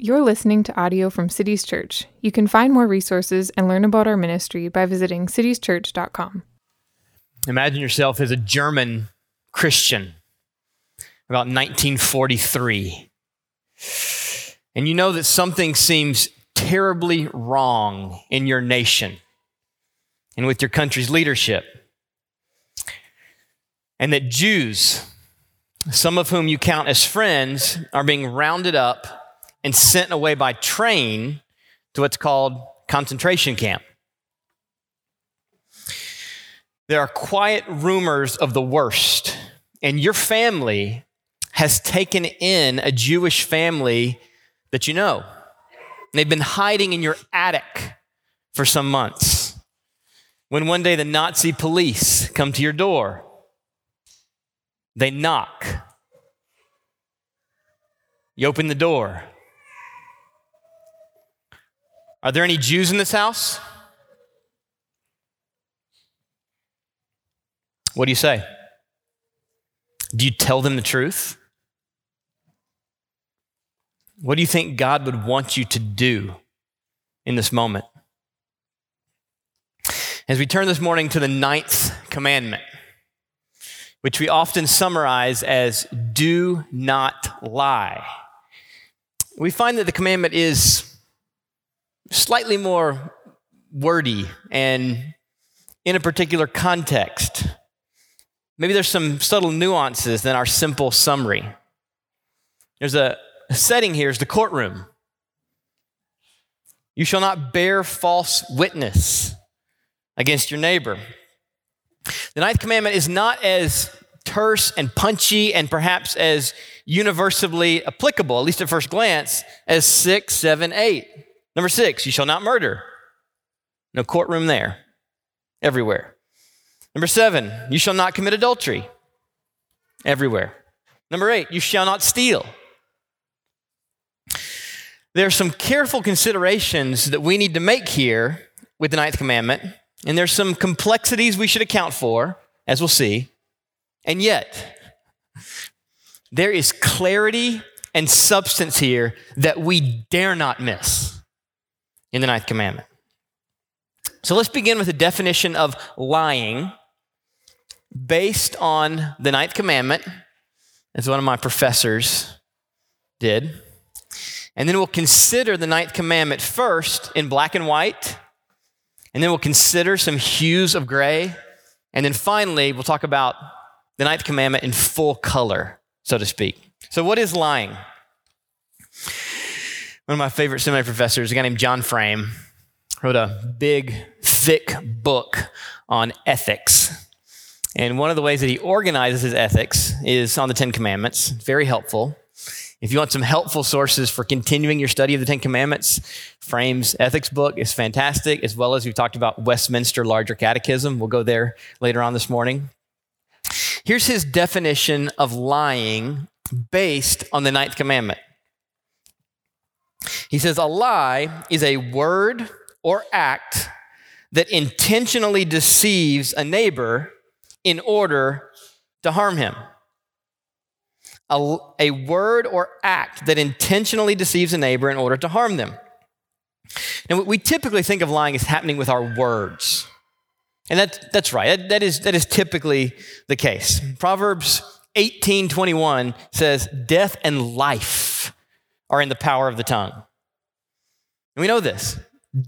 You're listening to audio from Cities Church. You can find more resources and learn about our ministry by visiting citieschurch.com. Imagine yourself as a German Christian about 1943. And you know that something seems terribly wrong in your nation and with your country's leadership. And that Jews, some of whom you count as friends, are being rounded up and sent away by train to what's called concentration camp. There are quiet rumors of the worst, and your family has taken in a Jewish family that you know. They've been hiding in your attic for some months. When one day the Nazi police come to your door, they knock. You open the door. Are there any Jews in this house? What do you say? Do you tell them the truth? What do you think God would want you to do in this moment? As we turn this morning to the ninth commandment, which we often summarize as do not lie, we find that the commandment is slightly more wordy and in a particular context. Maybe there's some subtle nuances than our simple summary. There's a setting here is the courtroom. You shall not bear false witness against your neighbor. The ninth commandment is not as terse and punchy and perhaps as universally applicable, at least at first glance, as six, seven, eight. Number six, you shall not murder. No courtroom there, everywhere. Number seven, you shall not commit adultery. Everywhere. Number eight, you shall not steal. There are some careful considerations that we need to make here with the ninth commandment, and there's some complexities we should account for, as we'll see. And yet, there is clarity and substance here that we dare not miss in the ninth commandment. So let's begin with a definition of lying based on the ninth commandment, as one of my professors did. And then we'll consider the ninth commandment first in black and white, and then we'll consider some hues of gray, and then finally we'll talk about the ninth commandment in full color, so to speak. So, what is lying? One of my favorite seminary professors, a guy named John Frame, wrote a big, thick book on ethics. And one of the ways that he organizes his ethics is on the Ten Commandments. Very helpful. If you want some helpful sources for continuing your study of the Ten Commandments, Frame's ethics book is fantastic, as well as we've talked about Westminster Larger Catechism. We'll go there later on this morning. Here's his definition of lying based on the ninth commandment he says, A lie is a word or act that intentionally deceives a neighbor in order to harm him. A, a, word or act that intentionally deceives a neighbor in order to harm them. And we typically think of lying as happening with our words. And that, that's right. That, that, is, that is typically the case. Proverbs 18 21 says, Death and life are in the power of the tongue. And we know this.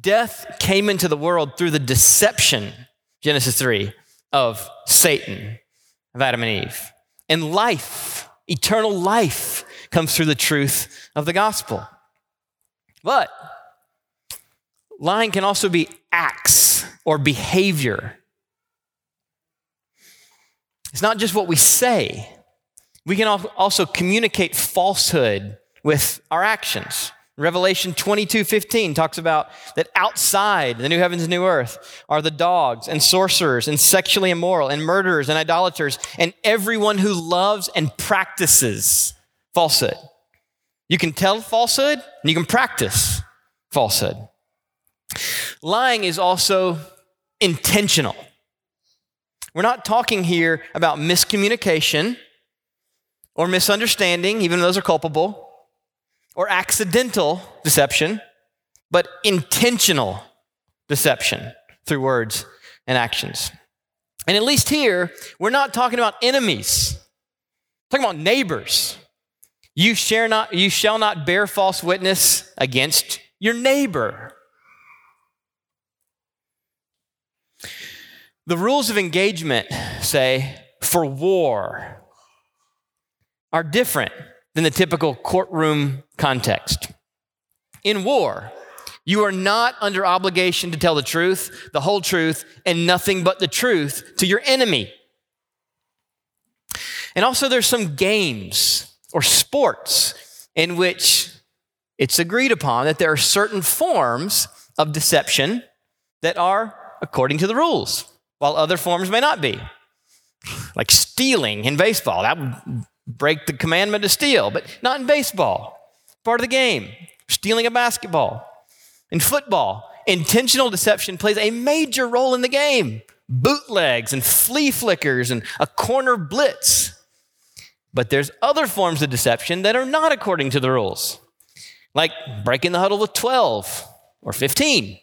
Death came into the world through the deception, Genesis 3, of Satan, of Adam and Eve. And life, eternal life, comes through the truth of the gospel. But lying can also be acts or behavior. It's not just what we say, we can also communicate falsehood with our actions. Revelation 22 15 talks about that outside the new heavens and new earth are the dogs and sorcerers and sexually immoral and murderers and idolaters and everyone who loves and practices falsehood. You can tell falsehood and you can practice falsehood. Lying is also intentional. We're not talking here about miscommunication or misunderstanding, even though those are culpable. Or accidental deception, but intentional deception through words and actions. And at least here, we're not talking about enemies. We're talking about neighbors. You, share not, you shall not bear false witness against your neighbor. The rules of engagement, say, for war are different than the typical courtroom context. In war, you are not under obligation to tell the truth, the whole truth, and nothing but the truth to your enemy. And also, there's some games or sports in which it's agreed upon that there are certain forms of deception that are according to the rules, while other forms may not be. Like stealing in baseball, that would break the commandment to steal, but not in baseball. Part of the game. Stealing a basketball. In football, intentional deception plays a major role in the game. Bootlegs and flea flickers and a corner blitz. But there's other forms of deception that are not according to the rules, like breaking the huddle with 12 or 15,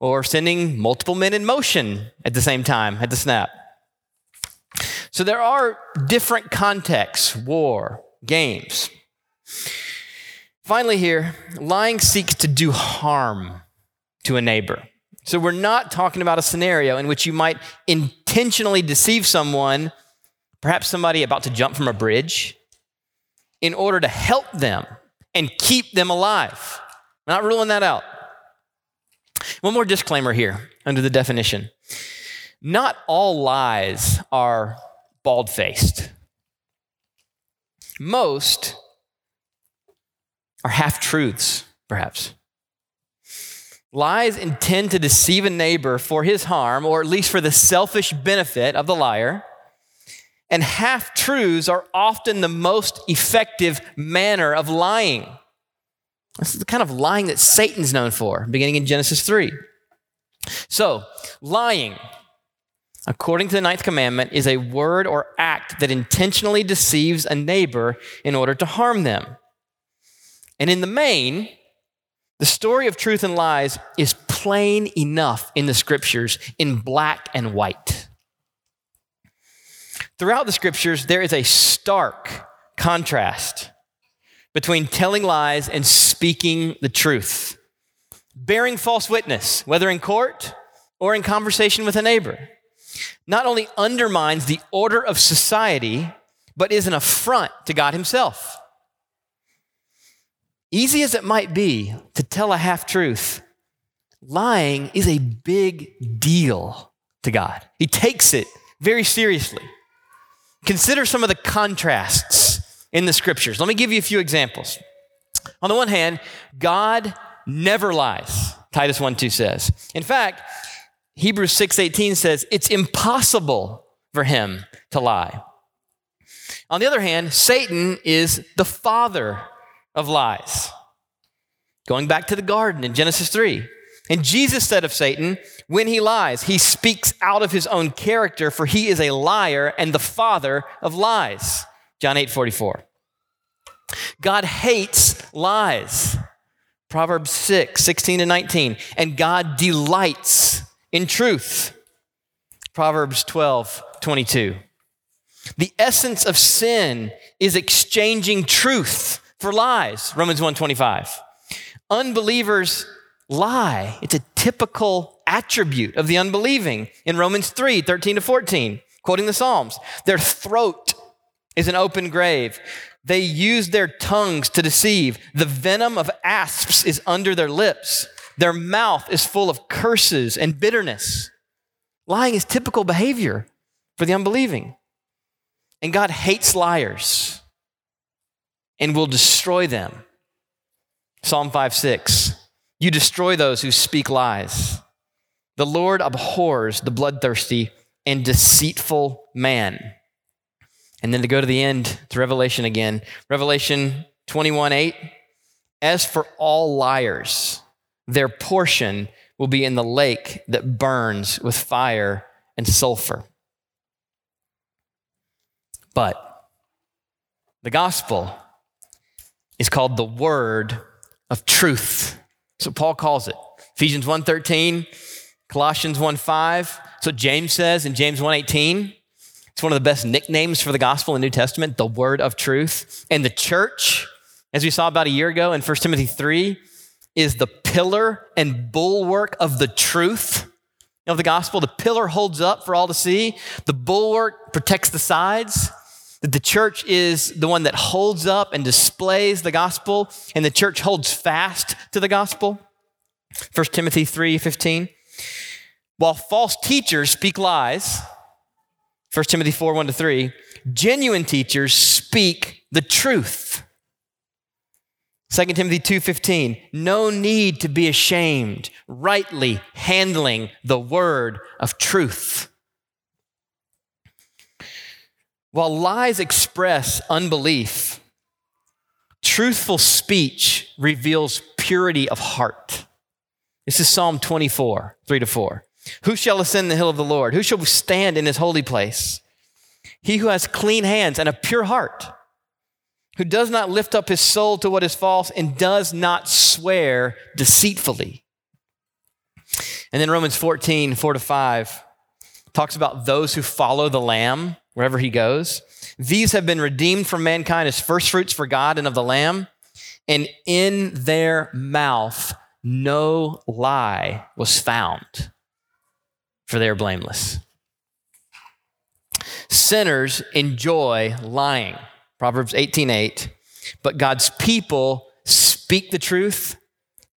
or sending multiple men in motion at the same time at the snap. So there are different contexts war, games. Finally, here, lying seeks to do harm to a neighbor. So we're not talking about a scenario in which you might intentionally deceive someone, perhaps somebody about to jump from a bridge, in order to help them and keep them alive. I'm not ruling that out. One more disclaimer here under the definition. Not all lies are bald faced. Most are half truths, perhaps. Lies intend to deceive a neighbor for his harm, or at least for the selfish benefit of the liar. And half truths are often the most effective manner of lying. This is the kind of lying that Satan's known for, beginning in Genesis 3. So, lying according to the ninth commandment, is a word or act that intentionally deceives a neighbor in order to harm them. And in the main, the story of truth and lies is plain enough in the scriptures in black and white. Throughout the scriptures, there is a stark contrast between telling lies and speaking the truth, bearing false witness, whether in court or in conversation with a neighbor not only undermines the order of society, but is an affront to God Himself. Easy as it might be to tell a half truth, lying is a big deal to God. He takes it very seriously. Consider some of the contrasts in the scriptures. Let me give you a few examples. On the one hand, God never lies, Titus 1 2 says. In fact, Hebrews 6:18 says it's impossible for him to lie. On the other hand, Satan is the father of lies. Going back to the garden in Genesis 3. And Jesus said of Satan, when he lies, he speaks out of his own character, for he is a liar and the father of lies. John 8 44. God hates lies. Proverbs 6, 16 to 19. And God delights in truth. Proverbs 12, 22. The essence of sin is exchanging truth for lies. Romans 125. Unbelievers lie. It's a typical attribute of the unbelieving in Romans 3, 13 to 14, quoting the Psalms. Their throat is an open grave. They use their tongues to deceive. The venom of asps is under their lips. Their mouth is full of curses and bitterness. Lying is typical behavior for the unbelieving. And God hates liars and will destroy them. Psalm 5 6. You destroy those who speak lies. The Lord abhors the bloodthirsty and deceitful man. And then to go to the end, to Revelation again. Revelation 21 8. As for all liars, their portion will be in the lake that burns with fire and sulfur. But the gospel is called the word of truth. So Paul calls it. Ephesians 1.13, Colossians 1.5. That's what James says in James 1.18. It's one of the best nicknames for the gospel in the New Testament, the word of truth. And the church, as we saw about a year ago in 1 Timothy 3, is the pillar and bulwark of the truth of the gospel. The pillar holds up for all to see, the bulwark protects the sides. That the church is the one that holds up and displays the gospel, and the church holds fast to the gospel. 1 Timothy 3 15. While false teachers speak lies, 1 Timothy 4 1 to 3, genuine teachers speak the truth. 2 Timothy 2:15 No need to be ashamed rightly handling the word of truth. While lies express unbelief, truthful speech reveals purity of heart. This is Psalm 24, 3 to 4. Who shall ascend the hill of the Lord? Who shall stand in his holy place? He who has clean hands and a pure heart, who does not lift up his soul to what is false and does not swear deceitfully. And then Romans 14, 4 to 5 talks about those who follow the Lamb wherever he goes. These have been redeemed from mankind as firstfruits for God and of the Lamb, and in their mouth no lie was found, for they are blameless. Sinners enjoy lying. Proverbs 18:8. But God's people speak the truth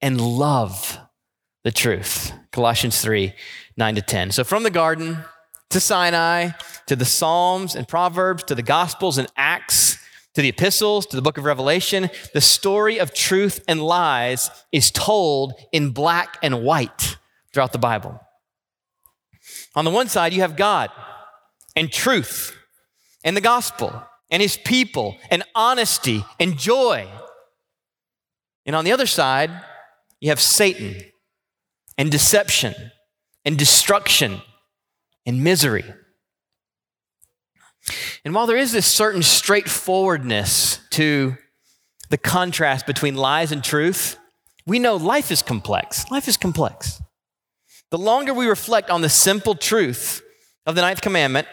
and love the truth. Colossians 3, 9 to 10. So from the garden to Sinai, to the Psalms and Proverbs, to the Gospels and Acts, to the epistles, to the book of Revelation, the story of truth and lies is told in black and white throughout the Bible. On the one side, you have God and truth and the gospel and his people and honesty and joy. And on the other side, you have Satan and deception and destruction and misery. And while there is this certain straightforwardness to the contrast between lies and truth, we know life is complex. Life is complex. The longer we reflect on the simple truth of the ninth commandment,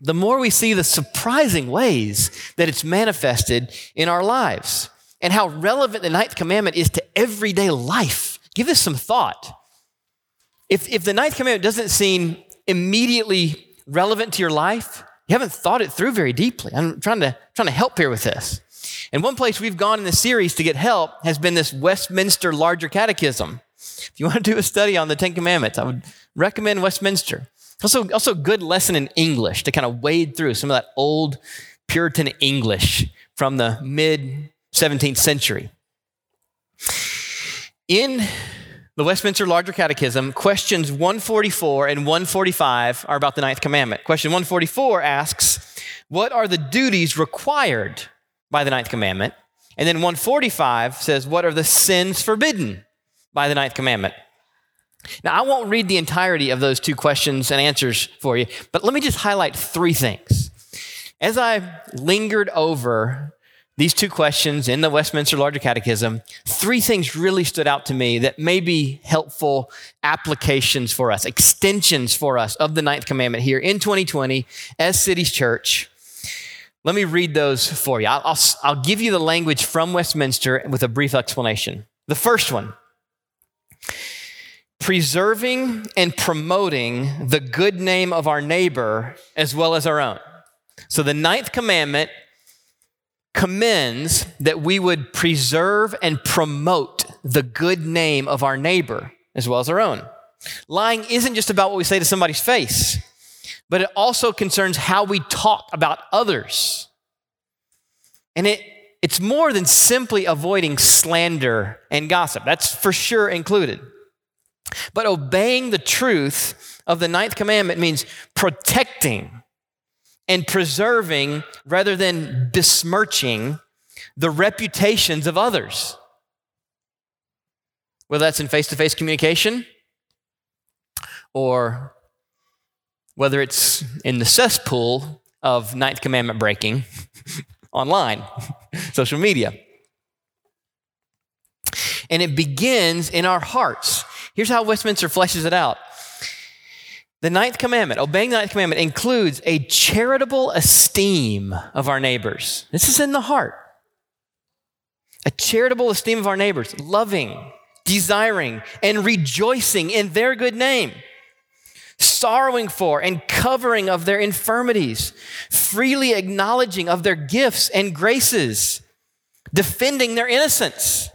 the more we see the surprising ways that it's manifested in our lives and how relevant the ninth commandment is to everyday life. Give this some thought. If, if the ninth commandment doesn't seem immediately relevant to your life, you haven't thought it through very deeply. I'm trying to, trying to help here with this. And one place we've gone in the series to get help has been this Westminster Larger Catechism. If you want to do a study on the Ten Commandments, I would recommend Westminster. Also, also a good lesson in English to kind of wade through some of that old Puritan English from the mid 17th century. In the Westminster Larger Catechism, questions 144 and 145 are about the ninth commandment. Question 144 asks, What are the duties required by the ninth commandment? And then 145 says, What are the sins forbidden by the ninth commandment? Now, I won't read the entirety of those two questions and answers for you, but let me just highlight three things. As I lingered over these two questions in the Westminster Larger Catechism, three things really stood out to me that may be helpful applications for us, extensions for us of the ninth commandment here in 2020 as Cities Church. Let me read those for you. I'll, I'll, I'll give you the language from Westminster with a brief explanation. The first one preserving and promoting the good name of our neighbor as well as our own. So the ninth commandment commends that we would preserve and promote the good name of our neighbor as well as our own. Lying isn't just about what we say to somebody's face, but it also concerns how we talk about others. And it, it's more than simply avoiding slander and gossip. That's for sure included. But obeying the truth of the ninth commandment means protecting and preserving rather than besmirching the reputations of others. Whether that's in face to face communication or whether it's in the cesspool of ninth commandment breaking online, social media. And it begins in our hearts. Here's how Westminster fleshes it out. The ninth commandment, obeying the ninth commandment, includes a charitable esteem of our neighbors. This is in the heart. A charitable esteem of our neighbors, loving, desiring, and rejoicing in their good name, sorrowing for and covering of their infirmities, freely acknowledging of their gifts and graces, defending their innocence,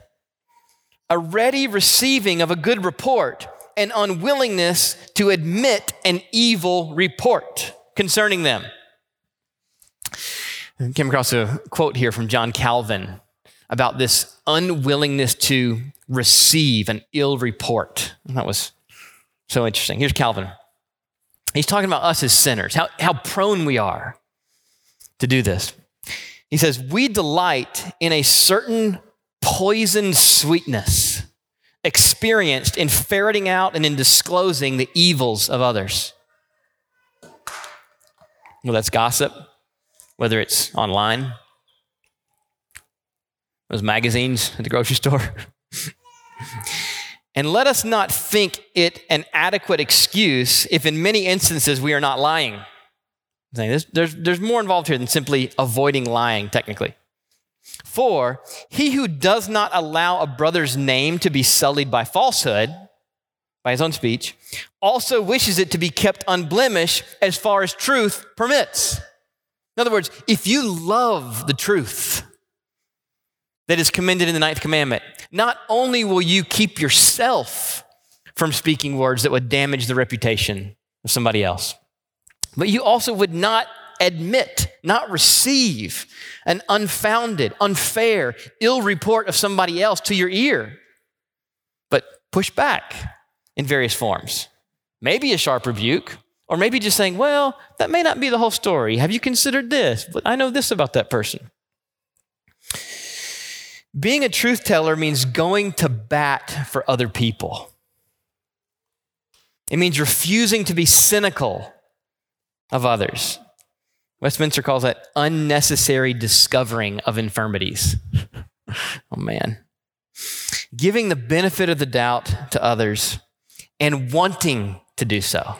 a ready receiving of a good report an unwillingness to admit an evil report concerning them. I came across a quote here from John Calvin about this unwillingness to receive an ill report. that was so interesting. Here's Calvin. He's talking about us as sinners, how, how prone we are to do this. He says, We delight in a certain poison sweetness experienced in ferreting out and in disclosing the evils of others. Well, that's gossip, whether it's online, those magazines at the grocery store. and let us not think it an adequate excuse if, in many instances, we are not lying. There's, there's, there's more involved here than simply avoiding lying, technically. For he who does not allow a brother's name to be sullied by falsehood, by his own speech, also wishes it to be kept unblemished as far as truth permits. In other words, if you love the truth that is commended in the ninth commandment, not only will you keep yourself from speaking words that would damage the reputation of somebody else, but you also would not admit, not receive an unfounded, unfair, ill report of somebody else to your ear, but push back in various forms. Maybe a sharp rebuke, or maybe just saying, well, that may not be the whole story. Have you considered this? But I know this about that person. Being a truth teller means going to bat for other people. It means refusing to be cynical of others. Westminster calls that unnecessary discovering of infirmities. oh, man. Giving the benefit of the doubt to others and wanting to do so.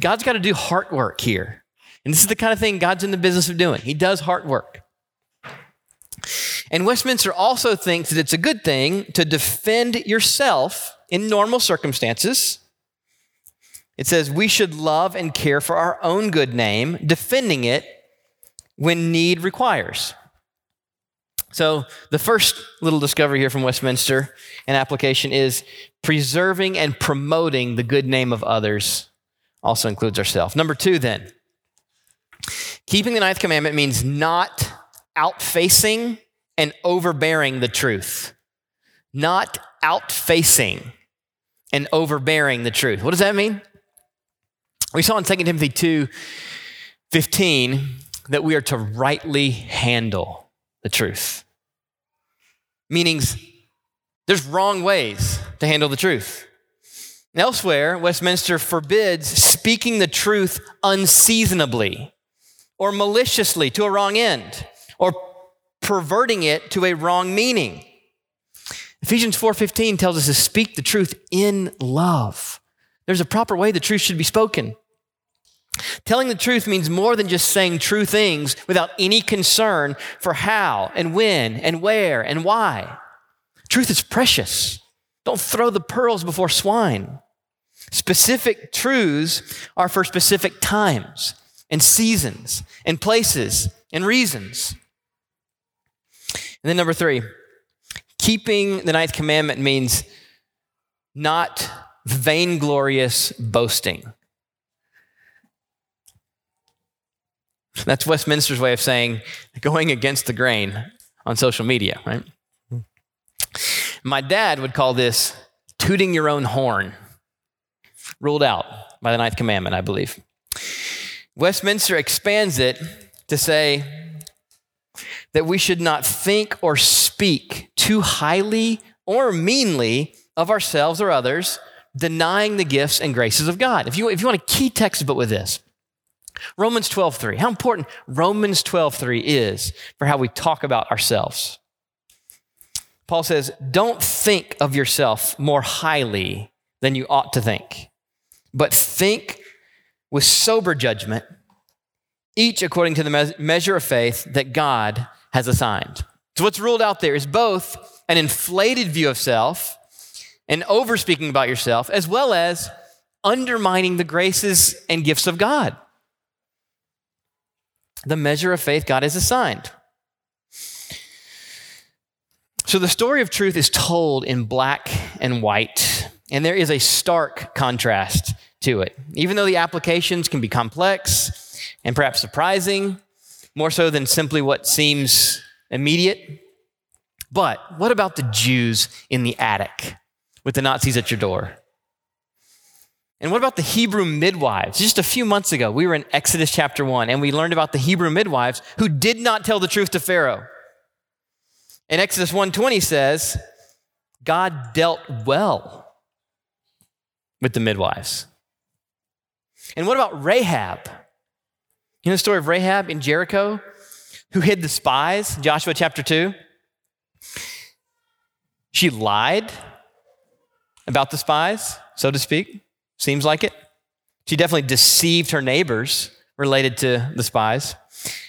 God's got to do heart work here. And this is the kind of thing God's in the business of doing. He does heart work. And Westminster also thinks that it's a good thing to defend yourself in normal circumstances it says we should love and care for our own good name, defending it when need requires. So, the first little discovery here from Westminster and application is preserving and promoting the good name of others also includes ourselves. Number two, then, keeping the ninth commandment means not outfacing and overbearing the truth. Not outfacing and overbearing the truth. What does that mean? We saw in 2 Timothy 2 15 that we are to rightly handle the truth. Meaning, there's wrong ways to handle the truth. Elsewhere, Westminster forbids speaking the truth unseasonably or maliciously to a wrong end or perverting it to a wrong meaning. Ephesians 4:15 tells us to speak the truth in love. There's a proper way the truth should be spoken. Telling the truth means more than just saying true things without any concern for how and when and where and why. Truth is precious. Don't throw the pearls before swine. Specific truths are for specific times and seasons and places and reasons. And then, number three, keeping the ninth commandment means not vainglorious boasting. That's Westminster's way of saying going against the grain on social media, right? My dad would call this tooting your own horn, ruled out by the ninth commandment, I believe. Westminster expands it to say that we should not think or speak too highly or meanly of ourselves or others, denying the gifts and graces of God. If you, if you want a key text book with this, Romans 12:3. How important Romans 12:3 is for how we talk about ourselves. Paul says, Don't think of yourself more highly than you ought to think, but think with sober judgment, each according to the me- measure of faith that God has assigned. So, what's ruled out there is both an inflated view of self and over speaking about yourself, as well as undermining the graces and gifts of God. The measure of faith God has assigned. So the story of truth is told in black and white, and there is a stark contrast to it. Even though the applications can be complex and perhaps surprising, more so than simply what seems immediate. But what about the Jews in the attic with the Nazis at your door? And what about the Hebrew midwives? Just a few months ago, we were in Exodus chapter 1, and we learned about the Hebrew midwives who did not tell the truth to Pharaoh. And Exodus 1:20 says, God dealt well with the midwives. And what about Rahab? You know the story of Rahab in Jericho, who hid the spies, Joshua chapter 2? She lied about the spies, so to speak. Seems like it. She definitely deceived her neighbors related to the spies.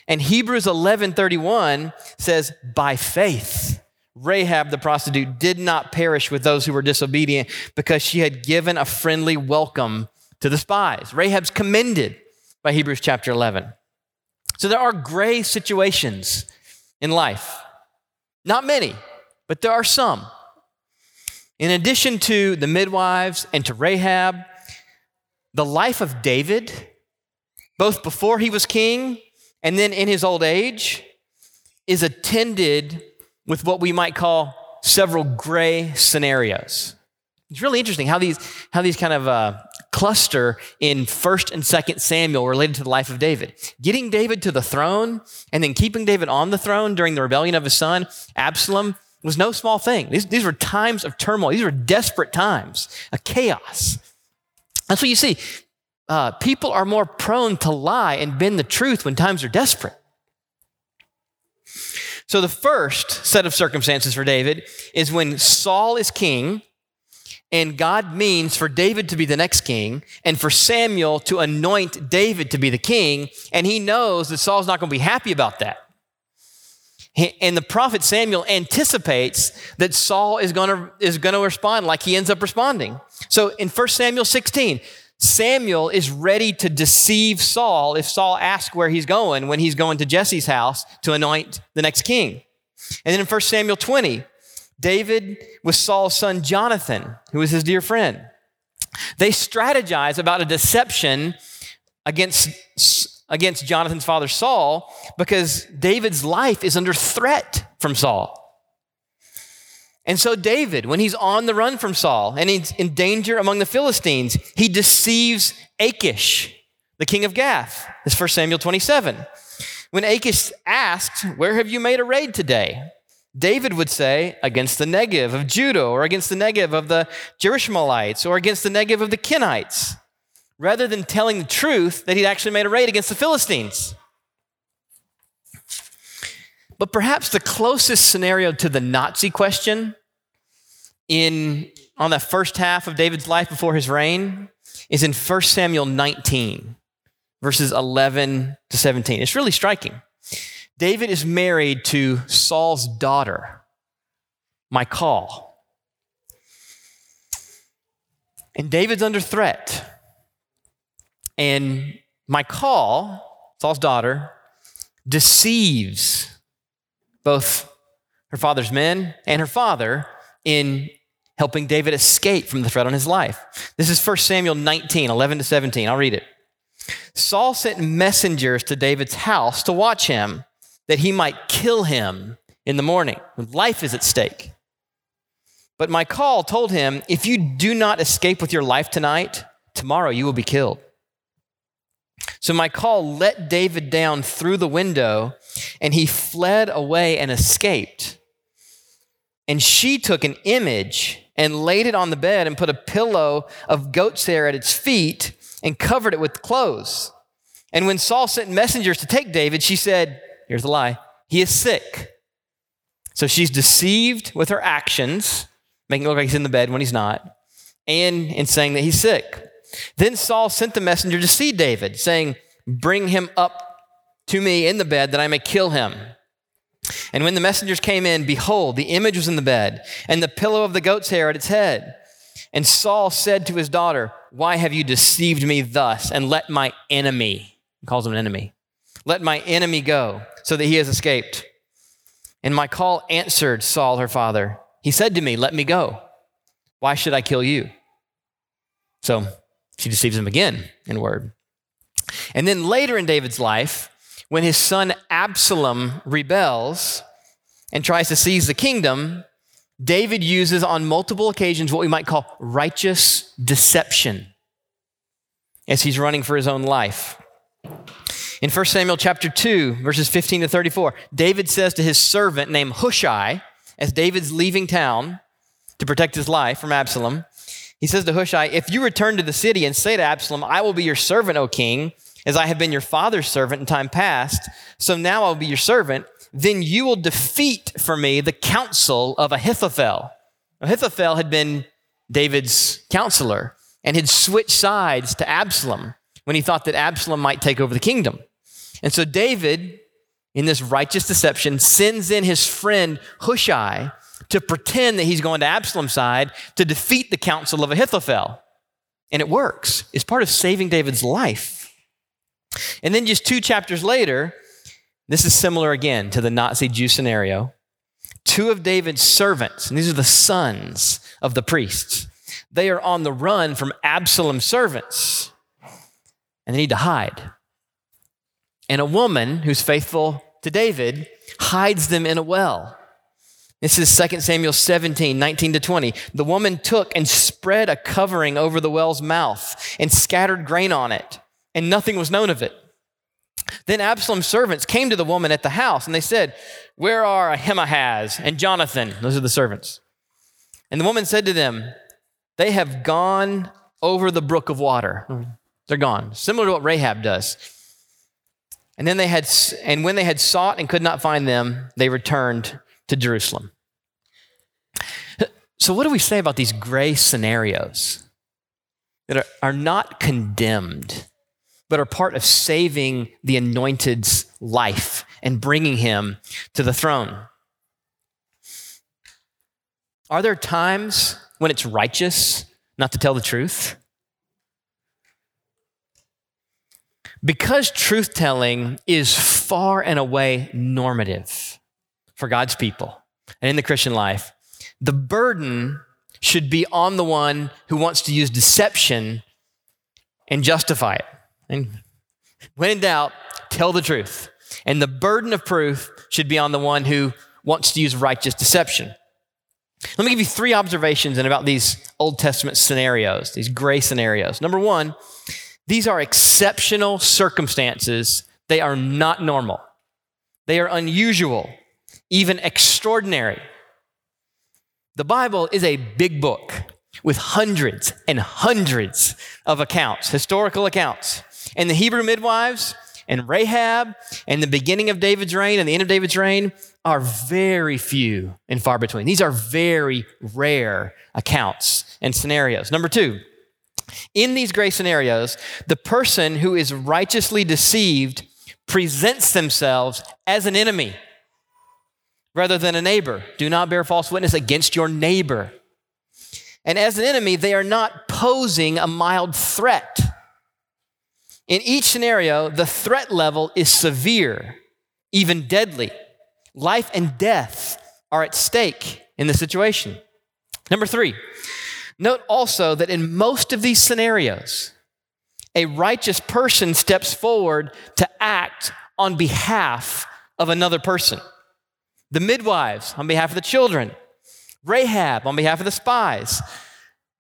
And Hebrews 11:31 says, "By faith Rahab the prostitute did not perish with those who were disobedient because she had given a friendly welcome to the spies." Rahab's commended by Hebrews chapter 11. So there are gray situations in life. Not many, but there are some. In addition to the midwives and to Rahab, the life of David, both before he was king and then in his old age, is attended with what we might call several gray scenarios. It's really interesting how these, how these kind of uh, cluster in 1st and 2nd Samuel related to the life of David. Getting David to the throne and then keeping David on the throne during the rebellion of his son, Absalom, was no small thing. These, these were times of turmoil, these were desperate times, a chaos. That's what you see. Uh, people are more prone to lie and bend the truth when times are desperate. So, the first set of circumstances for David is when Saul is king, and God means for David to be the next king, and for Samuel to anoint David to be the king, and he knows that Saul's not going to be happy about that. And the prophet Samuel anticipates that Saul is going to, is going to respond like he ends up responding. So in 1 Samuel 16, Samuel is ready to deceive Saul if Saul asks where he's going when he's going to Jesse's house to anoint the next king. And then in 1 Samuel 20, David with Saul's son Jonathan, who was his dear friend. They strategize about a deception against against Jonathan's father Saul because David's life is under threat from Saul. And so, David, when he's on the run from Saul and he's in danger among the Philistines, he deceives Achish, the king of Gath. This is 1 Samuel 27. When Achish asked, Where have you made a raid today? David would say, Against the Negev of Judah, or against the Negev of the Jerahmeelites, or against the Negev of the Kenites rather than telling the truth that he'd actually made a raid against the Philistines. But perhaps the closest scenario to the Nazi question in on the first half of David's life before his reign is in 1 Samuel 19, verses 11 to 17. It's really striking. David is married to Saul's daughter, Michal. And David's under threat. And Michal, Saul's daughter, deceives both her father's men and her father in helping David escape from the threat on his life. This is 1 Samuel 19, 11 to 17. I'll read it. Saul sent messengers to David's house to watch him, that he might kill him in the morning when life is at stake. But Michal told him, If you do not escape with your life tonight, tomorrow you will be killed. So Michal let David down through the window, and he fled away and escaped. And she took an image and laid it on the bed and put a pillow of goat's hair at its feet and covered it with clothes. And when Saul sent messengers to take David, she said, Here's the lie, he is sick. So she's deceived with her actions, making it look like he's in the bed when he's not, and in saying that he's sick. Then Saul sent the messenger to see David, saying, Bring him up to me in the bed that I may kill him. And when the messengers came in, behold, the image was in the bed, and the pillow of the goat's hair at its head. And Saul said to his daughter, Why have you deceived me thus, and let my enemy, he calls him an enemy, let my enemy go, so that he has escaped? And Michal answered Saul, her father, He said to me, Let me go. Why should I kill you? So she deceives him again in word. And then later in David's life, when his son Absalom rebels and tries to seize the kingdom, David uses on multiple occasions what we might call righteous deception as he's running for his own life. In 1 Samuel chapter 2, verses 15 to 34, David says to his servant named Hushai, as David's leaving town to protect his life from Absalom, he says to Hushai, If you return to the city and say to Absalom, I will be your servant, O king, as I have been your father's servant in time past, so now I will be your servant, then you will defeat for me the counsel of Ahithophel. Ahithophel had been David's counselor and had switched sides to Absalom when he thought that Absalom might take over the kingdom. And so David, in this righteous deception, sends in his friend Hushai to pretend that he's going to Absalom's side to defeat the counsel of Ahithophel. And it works. It's part of saving David's life. And then just two chapters later, this is similar again to the Nazi Jew scenario. Two of David's servants, and these are the sons of the priests, they are on the run from Absalom's servants and they need to hide. And a woman who's faithful to David hides them in a well. This is 2 Samuel 17, 19 to 20. The woman took and spread a covering over the well's mouth and scattered grain on it, and nothing was known of it. Then Absalom's servants came to the woman at the house, and they said, Where are Ahimaaz and Jonathan? Those are the servants. And the woman said to them, They have gone over the brook of water. They're gone, similar to what Rahab does. And then they had, and when they had sought and could not find them, they returned to Jerusalem. So, what do we say about these gray scenarios that are, are not condemned, but are part of saving the anointed's life and bringing him to the throne? Are there times when it's righteous not to tell the truth? Because truth telling is far and away normative for God's people and in the Christian life, the burden should be on the one who wants to use deception and justify it. And when in doubt, tell the truth. And the burden of proof should be on the one who wants to use righteous deception. Let me give you three observations about these Old Testament scenarios, these gray scenarios. Number one, these are exceptional circumstances. They are not normal. They are unusual even extraordinary. The Bible is a big book with hundreds and hundreds of accounts, historical accounts. And the Hebrew midwives and Rahab and the beginning of David's reign and the end of David's reign are very few and far between. These are very rare accounts and scenarios. Number two, in these gray scenarios, the person who is righteously deceived presents themselves as an enemy rather than a neighbor. Do not bear false witness against your neighbor. And as an enemy, they are not posing a mild threat. In each scenario, the threat level is severe, even deadly. Life and death are at stake in the situation. Number three, note also that in most of these scenarios, a righteous person steps forward to act on behalf of another person the midwives on behalf of the children, Rahab on behalf of the spies,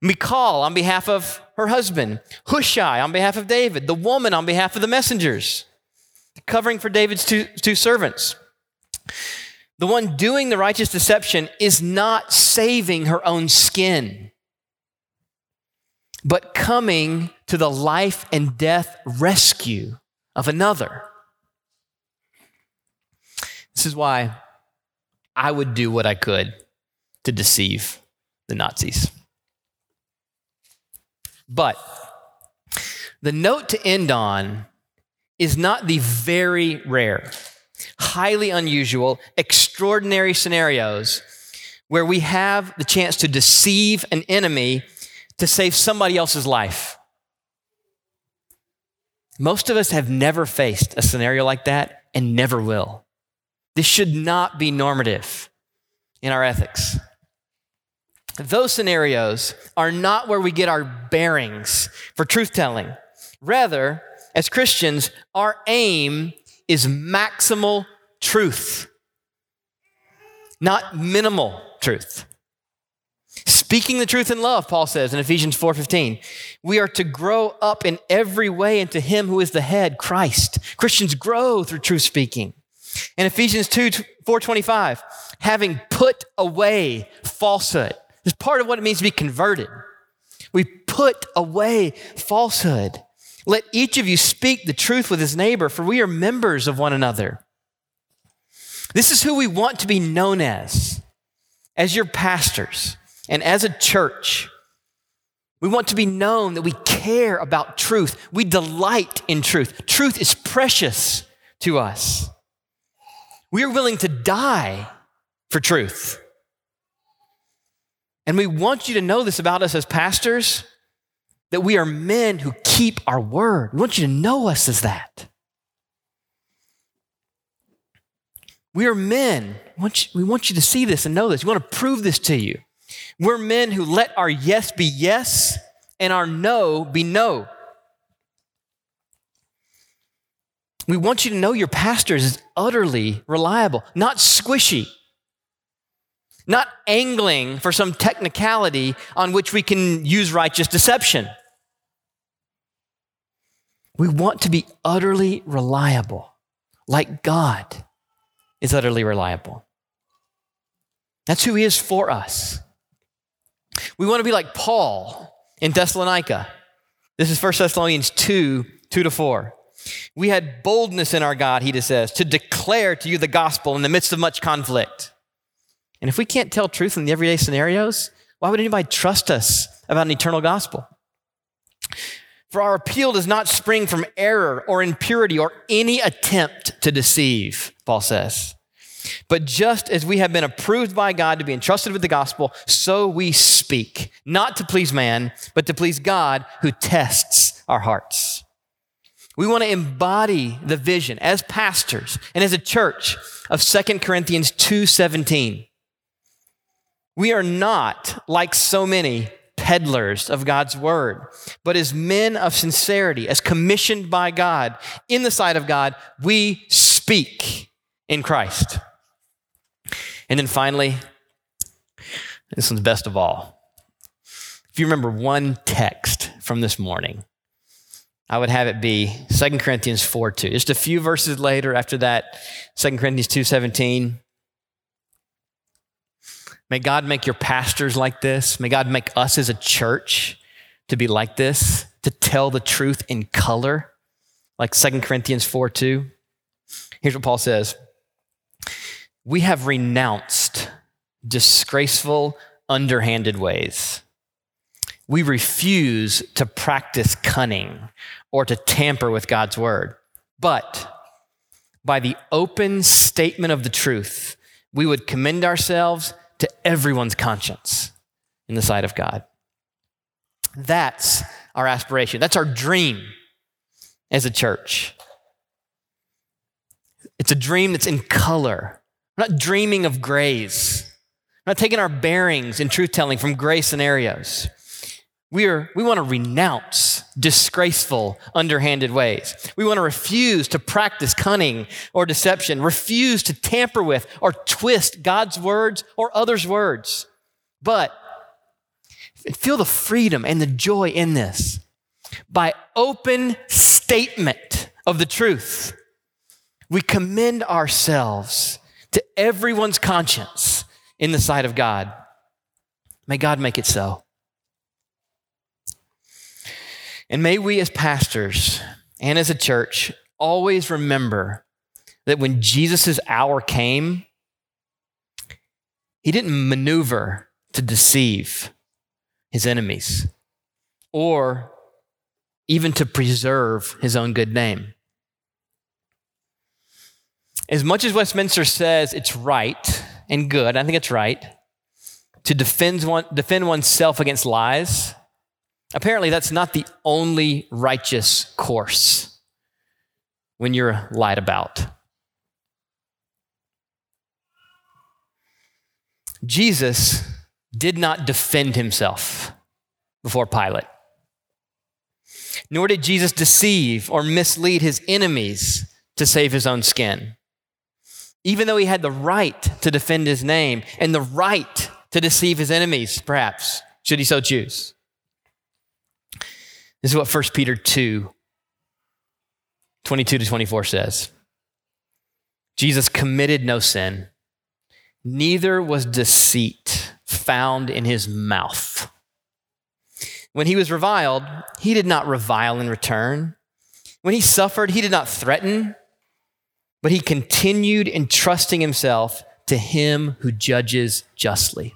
Michal on behalf of her husband, Hushai on behalf of David, the woman on behalf of the messengers, covering for David's two, two servants. The one doing the righteous deception is not saving her own skin, but coming to the life and death rescue of another. This is why I would do what I could to deceive the Nazis. But the note to end on is not the very rare, highly unusual, extraordinary scenarios where we have the chance to deceive an enemy to save somebody else's life. Most of us have never faced a scenario like that and never will. This should not be normative in our ethics. Those scenarios are not where we get our bearings for truth telling. Rather, as Christians, our aim is maximal truth, not minimal truth. Speaking the truth in love, Paul says in Ephesians 4:15. We are to grow up in every way into him who is the head, Christ. Christians grow through truth speaking. In Ephesians 2 425, having put away falsehood. It's part of what it means to be converted. We put away falsehood. Let each of you speak the truth with his neighbor, for we are members of one another. This is who we want to be known as, as your pastors and as a church. We want to be known that we care about truth. We delight in truth. Truth is precious to us. We are willing to die for truth. And we want you to know this about us as pastors that we are men who keep our word. We want you to know us as that. We are men. We want, you, to see this and know this. We want to prove this to you. We're men who let our yes be yes and our no be no. We want you to know your pastor is utterly reliable, not squishy, not angling for some technicality on which we can use righteous deception. We want to be utterly reliable, like God is utterly reliable. That's who He is for us. We want to be like Paul in Thessalonica. This is 1 Thessalonians 2 2 to 4. We had boldness in our God, he just says, to declare to you the gospel in the midst of much conflict. And if we can't tell truth in the everyday scenarios, why would anybody trust us about an eternal gospel? For our appeal does not spring from error or impurity or any attempt to deceive, Paul says. But just as we have been approved by God to be entrusted with the gospel, so we speak, not to please man, but to please God who tests our hearts. We want to embody the vision as pastors and as a church of 2 Corinthians 2:17. We are not like so many peddlers of God's word, but as men of sincerity, as commissioned by God, in the sight of God, we speak in Christ. And then finally, this one's best of all. If you remember one text from this morning, I would have it be 2 Corinthians 4 2. Just a few verses later after that, 2 Corinthians 2 17. May God make your pastors like this. May God make us as a church to be like this, to tell the truth in color, like 2 Corinthians 4 2. Here's what Paul says We have renounced disgraceful, underhanded ways. We refuse to practice cunning or to tamper with God's word. But by the open statement of the truth, we would commend ourselves to everyone's conscience in the sight of God. That's our aspiration. That's our dream as a church. It's a dream that's in color. We're not dreaming of grays. We're not taking our bearings in truth telling from gray scenarios. We, are, we want to renounce disgraceful, underhanded ways. We want to refuse to practice cunning or deception, refuse to tamper with or twist God's words or others' words. But feel the freedom and the joy in this. By open statement of the truth, we commend ourselves to everyone's conscience in the sight of God. May God make it so. And may we as pastors and as a church always remember that when Jesus' hour came, He didn't maneuver to deceive his enemies or even to preserve his own good name. As much as Westminster says it's right and good, I think it's right to defend, one, defend oneself against lies, apparently that's not the only righteous course when you're lied about. Jesus did not defend himself before Pilate. Nor did Jesus deceive or mislead his enemies to save his own skin. Even though he had the right to defend his name and the right to deceive his enemies, perhaps, should he so choose. This is what 1 Peter 2 22 to 24 says. Jesus committed no sin, neither was deceit found in his mouth. When he was reviled, he did not revile in return. When he suffered, he did not threaten, but he continued entrusting himself to him who judges justly.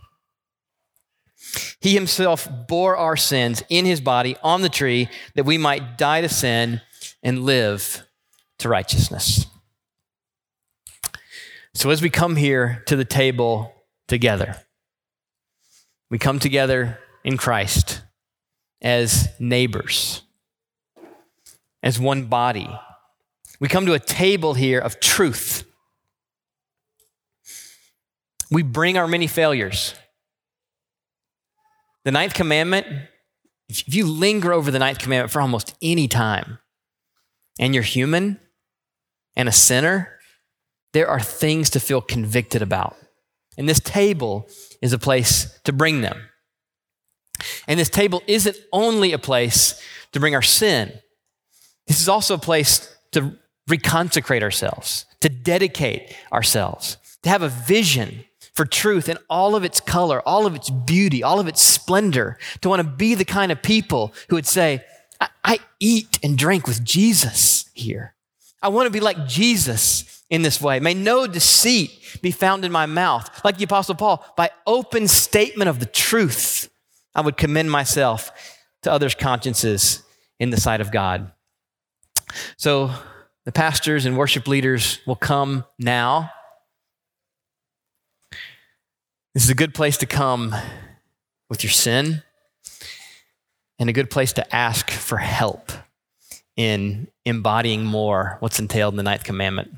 He himself bore our sins in his body on the tree that we might die to sin and live to righteousness. So, as we come here to the table together, we come together in Christ as neighbors, as one body. We come to a table here of truth. We bring our many failures. The ninth commandment, if you linger over the ninth commandment for almost any time, and you're human and a sinner, there are things to feel convicted about. And this table is a place to bring them. And this table isn't only a place to bring our sin, this is also a place to reconsecrate ourselves, to dedicate ourselves, to have a vision for truth in all of its color, all of its beauty, all of its splendor, to want to be the kind of people who would say, I, I eat and drink with Jesus here. I want to be like Jesus in this way. May no deceit be found in my mouth. Like the Apostle Paul, by open statement of the truth, I would commend myself to others' consciences in the sight of God. So the pastors and worship leaders will come now. This is a good place to come with your sin and a good place to ask for help in embodying more what's entailed in the ninth commandment.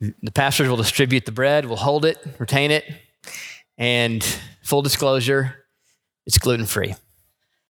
The pastors will distribute the bread, will hold it, retain it, and full disclosure, it's gluten free.